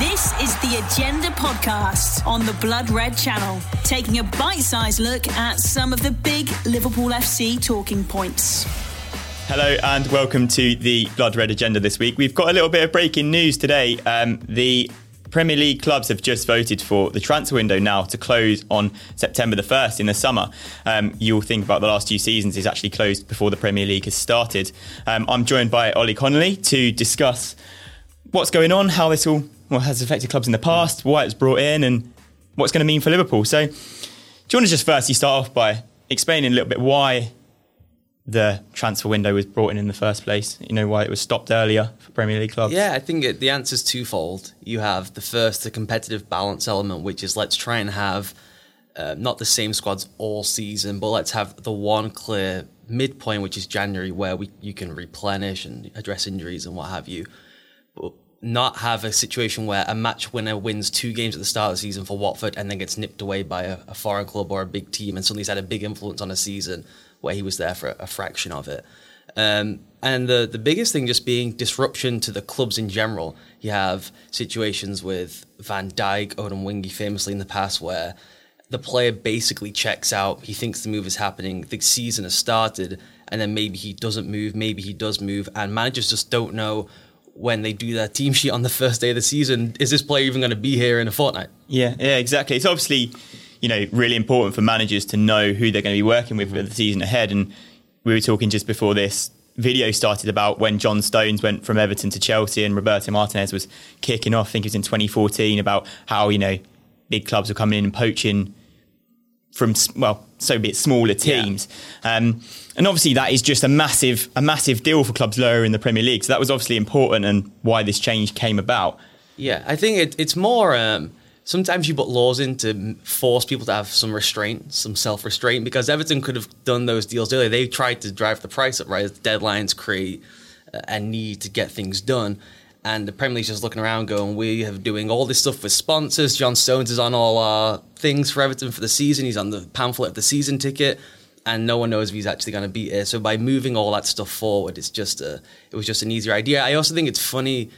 This is the Agenda podcast on the Blood Red Channel, taking a bite sized look at some of the big Liverpool FC talking points. Hello and welcome to the Blood Red Agenda this week. We've got a little bit of breaking news today. Um, the Premier League clubs have just voted for the transfer window now to close on September the 1st in the summer. Um, you'll think about the last two seasons is actually closed before the Premier League has started. Um, I'm joined by Ollie Connolly to discuss what's going on, how this all well, has affected clubs in the past, why it's brought in, and what's going to mean for Liverpool. So, do you want to just firstly start off by explaining a little bit why the transfer window was brought in in the first place? You know, why it was stopped earlier for Premier League clubs? Yeah, I think it, the answer is twofold. You have the first, the competitive balance element, which is let's try and have uh, not the same squads all season, but let's have the one clear midpoint, which is January, where we you can replenish and address injuries and what have you. Not have a situation where a match winner wins two games at the start of the season for Watford and then gets nipped away by a, a foreign club or a big team and suddenly he's had a big influence on a season where he was there for a, fraction of it. Um, and the the biggest thing just being disruption to the clubs in general. You have situations with Van Dijk, Odemwingie famously in the past where the player basically checks out, he thinks the move is happening, the season has started, and then maybe he doesn't move, maybe he does move, and managers just don't know when they do their team sheet on the first day of the season, is this player even going to be here in a fortnight? Yeah, yeah, exactly. It's obviously, you know, really important for managers to know who they're going to be working with for the mm-hmm. season ahead. And we were talking just before this video started about when John Stones went from Everton to Chelsea and Roberto Martinez was kicking off. I think it was in 2014 about how you know big clubs were coming in and poaching from well, so be it smaller teams. Yeah. Um, and obviously that is just a massive a massive deal for clubs lower in the Premier League. So that was obviously important and why this change came about. Yeah, I think it, it's more. Um, sometimes you put laws in to force people to have some restraint, some self restraint, because Everton could have done those deals earlier. They tried to drive the price up, right? Deadlines create a need to get things done. And the Premier League's just looking around going, we have doing all this stuff with sponsors. John Stones is on all our things for Everton for the season. He's on the pamphlet of the season ticket and no one knows if he's actually going to beat it. So by moving all that stuff forward, it's just a, it was just an easier idea. I also think it's funny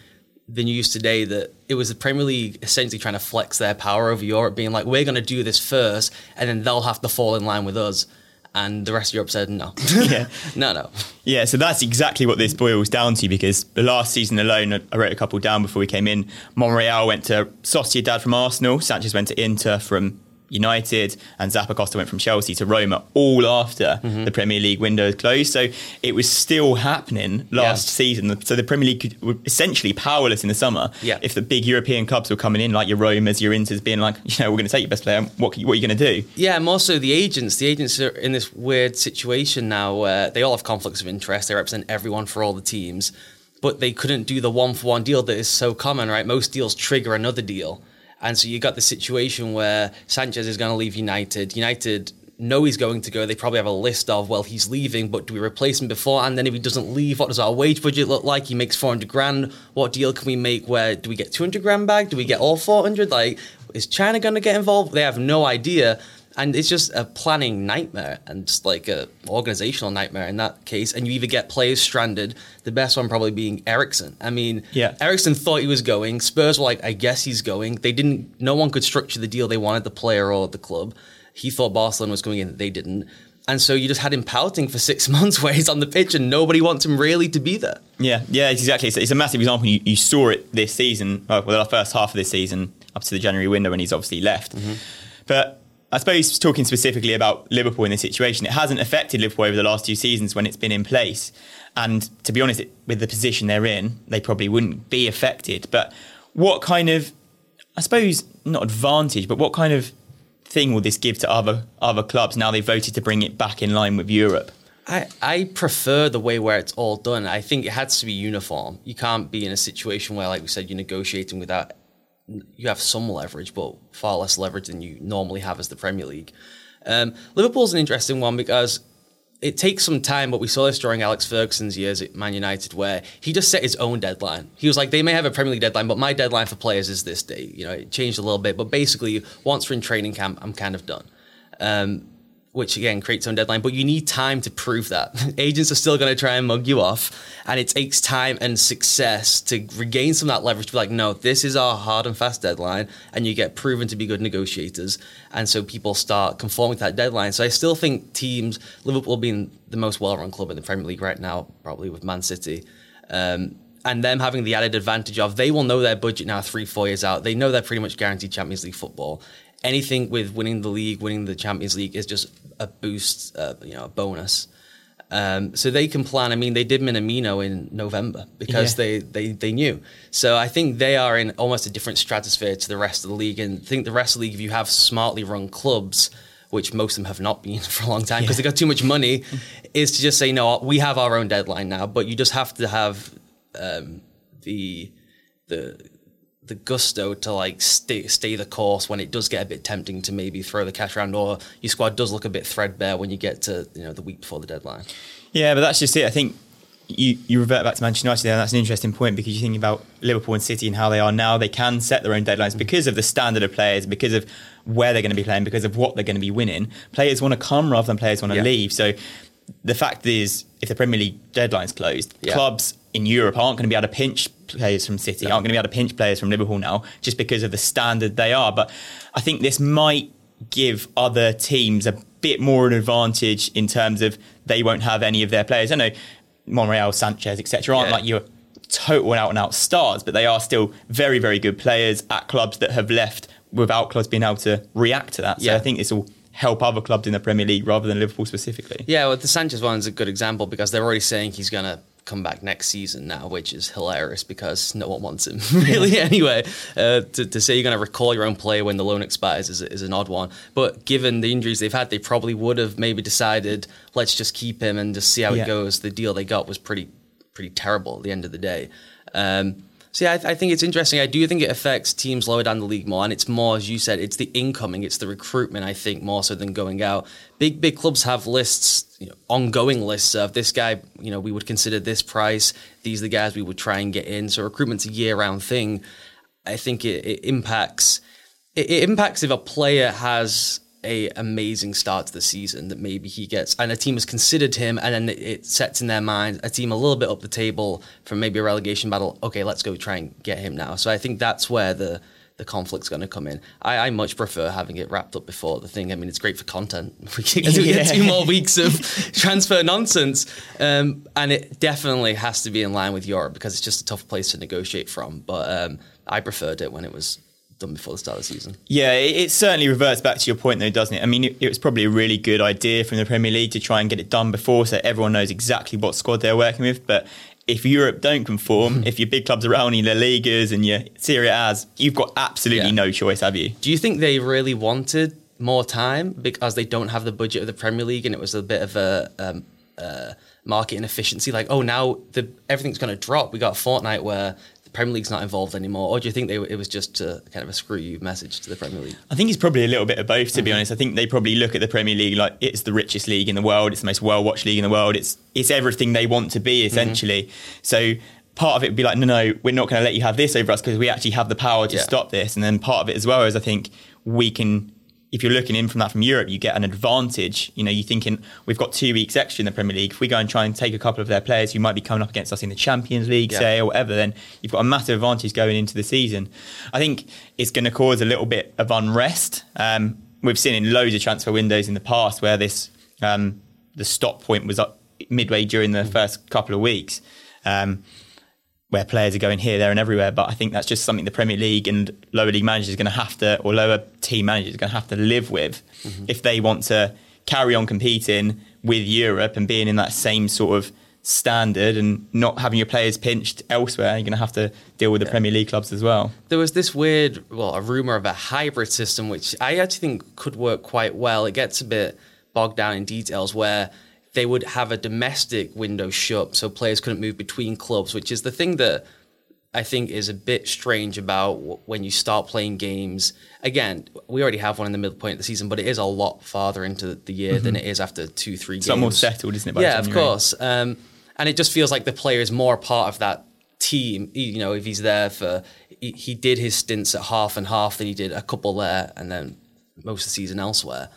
the news today that it was the Premier League essentially trying to flex their power over Europe, being like, we're going to do this first, and then they'll have to fall in line with us. And the rest of Europe said no. yeah. no, no. Yeah, so that's exactly what this boils down to because the last season alone, I wrote a couple down before we came in. Monreal went to Sociedad from Arsenal, Sanchez went to Inter from United and Zappacosta went from Chelsea to Roma all after mm-hmm. the Premier League window closed. So it was still happening last yeah. season. So the Premier League could, were essentially powerless in the summer. Yeah. If the big European clubs were coming in, like your Romas, your Inters, being like, you know, we're going to take your best player. What, what are you going to do? Yeah, and also the agents. The agents are in this weird situation now where they all have conflicts of interest. They represent everyone for all the teams. But they couldn't do the one for one deal that is so common, right? Most deals trigger another deal. And so you got the situation where Sanchez is going to leave United. United know he's going to go. They probably have a list of, well, he's leaving, but do we replace him before? And then if he doesn't leave, what does our wage budget look like? He makes 400 grand. What deal can we make where do we get 200 grand back? Do we get all 400? Like, is China going to get involved? They have no idea and it's just a planning nightmare and just like a organizational nightmare in that case. And you either get players stranded. The best one probably being Eriksen. I mean, yeah, Eriksen thought he was going. Spurs were like, I guess he's going. They didn't. No one could structure the deal they wanted, the player or the club. He thought Barcelona was going in. They didn't. And so you just had him pouting for six months where he's on the pitch and nobody wants him really to be there. Yeah, yeah, exactly. It's, it's a massive example. You, you, saw it this season, well, the first half of this season, up to the January window when he's obviously left. Mm-hmm. But I suppose talking specifically about Liverpool in this situation, it hasn't affected Liverpool over the last two seasons when it's been in place. And to be honest, with the position they're in, they probably wouldn't be affected. But what kind of, I suppose, not advantage, but what kind of thing will this give to other other clubs now they've voted to bring it back in line with Europe? I, I prefer the way where it's all done. I think it has to be uniform. You can't be in a situation where, like we said, you're negotiating without you have some leverage, but far less leverage than you normally have as the Premier League. Um, Liverpool's an interesting one because it takes some time, but we saw this during Alex Ferguson's years at Man United, where he just set his own deadline. He was like, they may have a Premier League deadline, but my deadline for players is this day." You know, it changed a little bit, but basically, once we're in training camp, I'm kind of done. Um, which again creates own deadline, but you need time to prove that. Agents are still going to try and mug you off, and it takes time and success to regain some of that leverage to be like, no, this is our hard and fast deadline, and you get proven to be good negotiators. And so people start conforming to that deadline. So I still think teams, Liverpool being the most well run club in the Premier League right now, probably with Man City. Um, and them having the added advantage of they will know their budget now three, four years out. They know they're pretty much guaranteed Champions League football anything with winning the league, winning the Champions League is just a boost, uh, you know, a bonus. Um, so they can plan. I mean, they did Minamino in November because yeah. they, they they knew. So I think they are in almost a different stratosphere to the rest of the league. And I think the rest of the league, if you have smartly run clubs, which most of them have not been for a long time because yeah. they got too much money, is to just say no. We have our own deadline now, but you just have to have um, the the the gusto to like stay stay the course when it does get a bit tempting to maybe throw the cash around or your squad does look a bit threadbare when you get to you know the week before the deadline. Yeah, but that's just it. I think you, you revert back to Manchester United there, and that's an interesting point because you think about Liverpool and City and how they are now. They can set their own deadlines mm. because of the standard of players, because of where they're going to be playing, because of what they're going to be winning. Players want to come rather than players want to yeah. leave. So the fact is, if the Premier League deadline's closed, yeah. clubs in Europe aren't going to be able to pinch players from City, no. aren't going to be able to pinch players from Liverpool now, just because of the standard they are. But I think this might give other teams a bit more an advantage in terms of they won't have any of their players. I know Monreal, Sanchez, etc. aren't yeah. like your total out and out stars, but they are still very, very good players at clubs that have left without clubs being able to react to that. So yeah. I think this will help other clubs in the Premier League rather than Liverpool specifically. Yeah, well, the Sanchez one is a good example because they're already saying he's going to come back next season now, which is hilarious because no one wants him really yeah. anyway. Uh, to, to, say you're going to recall your own player when the loan expires is, is, an odd one. But given the injuries they've had, they probably would have maybe decided let's just keep him and just see how yeah. it goes. The deal they got was pretty pretty terrible at the end of the day. Um, yeah, I, I, think it's interesting. I do think it affects teams lower down the league more, and it's more, as you said, it's the incoming, it's the recruitment. I think more so than going out. Big big clubs have lists, you know, ongoing lists of this guy. You know, we would consider this price. These are the guys we would try and get in. So recruitment's a year round thing. I think it, it impacts. It impacts if a player has a amazing start to the season that maybe he gets and a team has considered him and then it sets in their mind a team a little bit up the table from maybe a relegation battle okay let's go try and get him now so i think that's where the the conflict's going to come in. I, I, much prefer having it wrapped up before the thing. I mean, it's great for content. We get, two more weeks of transfer nonsense, um, and it definitely has to be in line with Europe because it's just a tough place to negotiate from. But um, I preferred it when it was done before the start of the season. Yeah, it, it, certainly reverts back to your point, though, doesn't it? I mean, it, it, was probably a really good idea from the Premier League to try and get it done before, so everyone knows exactly what squad they're working with. But if Europe don't conform, if your big clubs are only La Ligas and your Serie A's, you've got absolutely yeah. no choice, have you? Do you think they really wanted more time because they don't have the budget of the Premier League and it was a bit of a um, uh, market inefficiency? Like, oh, now the, everything's going to drop. We got a fortnight where Premier League's not involved anymore, or do you think they, it was just a, kind of a screw you message to the Premier League? I think it's probably a little bit of both. To mm-hmm. be honest, I think they probably look at the Premier League like it's the richest league in the world, it's the most well watched league in the world, it's it's everything they want to be essentially. Mm-hmm. So part of it would be like, no, no, we're not going to let you have this over us because we actually have the power to yeah. stop this. And then part of it as well is I think we can if you're looking in from that from Europe, you get an advantage. You know, you're thinking we've got two weeks extra in the Premier League. If we go and try and take a couple of their players who might be coming up against us in the Champions League, yeah. say, or whatever, then you've got a massive advantage going into the season. I think it's going to cause a little bit of unrest. Um, we've seen in loads of transfer windows in the past where this um, the stop point was up midway during the first couple of weeks. Um, where players are going here, there, and everywhere. But I think that's just something the Premier League and lower league managers are going to have to, or lower team managers are going to have to live with mm-hmm. if they want to carry on competing with Europe and being in that same sort of standard and not having your players pinched elsewhere. You're going to have to deal with the yeah. Premier League clubs as well. There was this weird, well, a rumor of a hybrid system, which I actually think could work quite well. It gets a bit bogged down in details where they would have a domestic window shut so players couldn't move between clubs, which is the thing that I think is a bit strange about when you start playing games. Again, we already have one in the middle point of the season, but it is a lot farther into the year mm-hmm. than it is after two, three it's games. It's more settled, isn't it? yeah, January? of course. Um, and it just feels like the player is more part of that team. You know, if he's there for, he, he did his stints at half and half, then he did a couple there, and then most of the season elsewhere.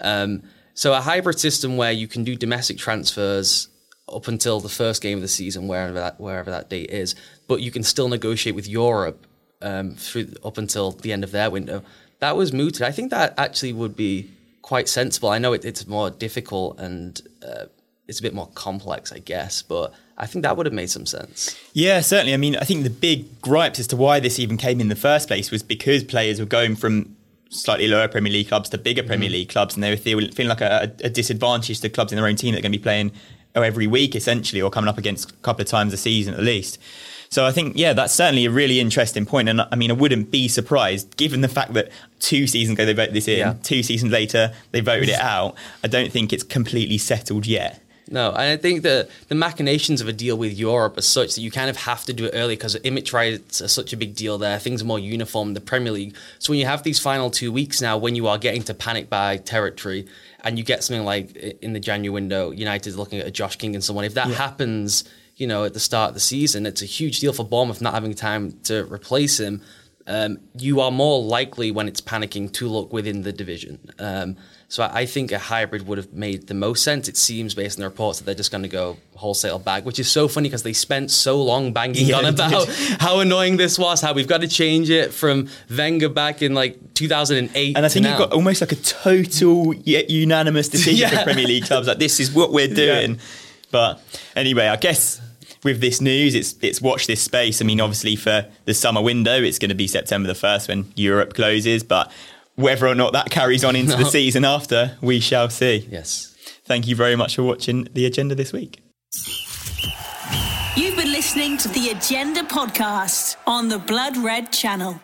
Um, so a hybrid system where you can do domestic transfers up until the first game of the season, wherever that wherever that date is, but you can still negotiate with Europe um, through up until the end of their window. That was mooted. I think that actually would be quite sensible. I know it, it's more difficult and uh, it's a bit more complex, I guess, but I think that would have made some sense. Yeah, certainly. I mean, I think the big gripes as to why this even came in the first place was because players were going from slightly lower Premier League clubs to bigger Premier mm. League clubs, and they were feeling like a, a disadvantage to clubs in their own team that are going to be playing every week essentially, or coming up against a couple of times a season at least. So I think, yeah, that's certainly a really interesting point. And I mean, I wouldn't be surprised given the fact that two seasons ago they voted this in, yeah. two seasons later they voted it out. I don't think it's completely settled yet. No, and I think that the machinations of a deal with Europe are such that you kind of have to do it early because image rights are such a big deal there. Things are more uniform in the Premier League. So when you have these final two weeks now, when you are getting to panic buy territory, and you get something like in the January window, United looking at a Josh King and someone, if that yeah. happens you know, at the start of the season. It's a huge deal for Bournemouth not having time to replace him. Um, you are more likely when it's panicking to look within the division. Um, so I, think a hybrid would have made the most sense. It seems based on the reports that they're just going to go wholesale bag, which is so funny because they spent so long banging yeah, on about how annoying this was, how we've got to change it from Wenger back in like 2008. And I think you've got almost like a total unanimous decision yeah. for Premier League clubs. Like this is what we're doing. Yeah. But anyway, I guess with this news, it's it's watch this space. I mean, obviously for the summer window, it's going to be September the first when Europe closes. But whether or not that carries on into no. the season after, we shall see. Yes. Thank you very much for watching the agenda this week. You've been listening to the Agenda podcast on the Blood Red Channel.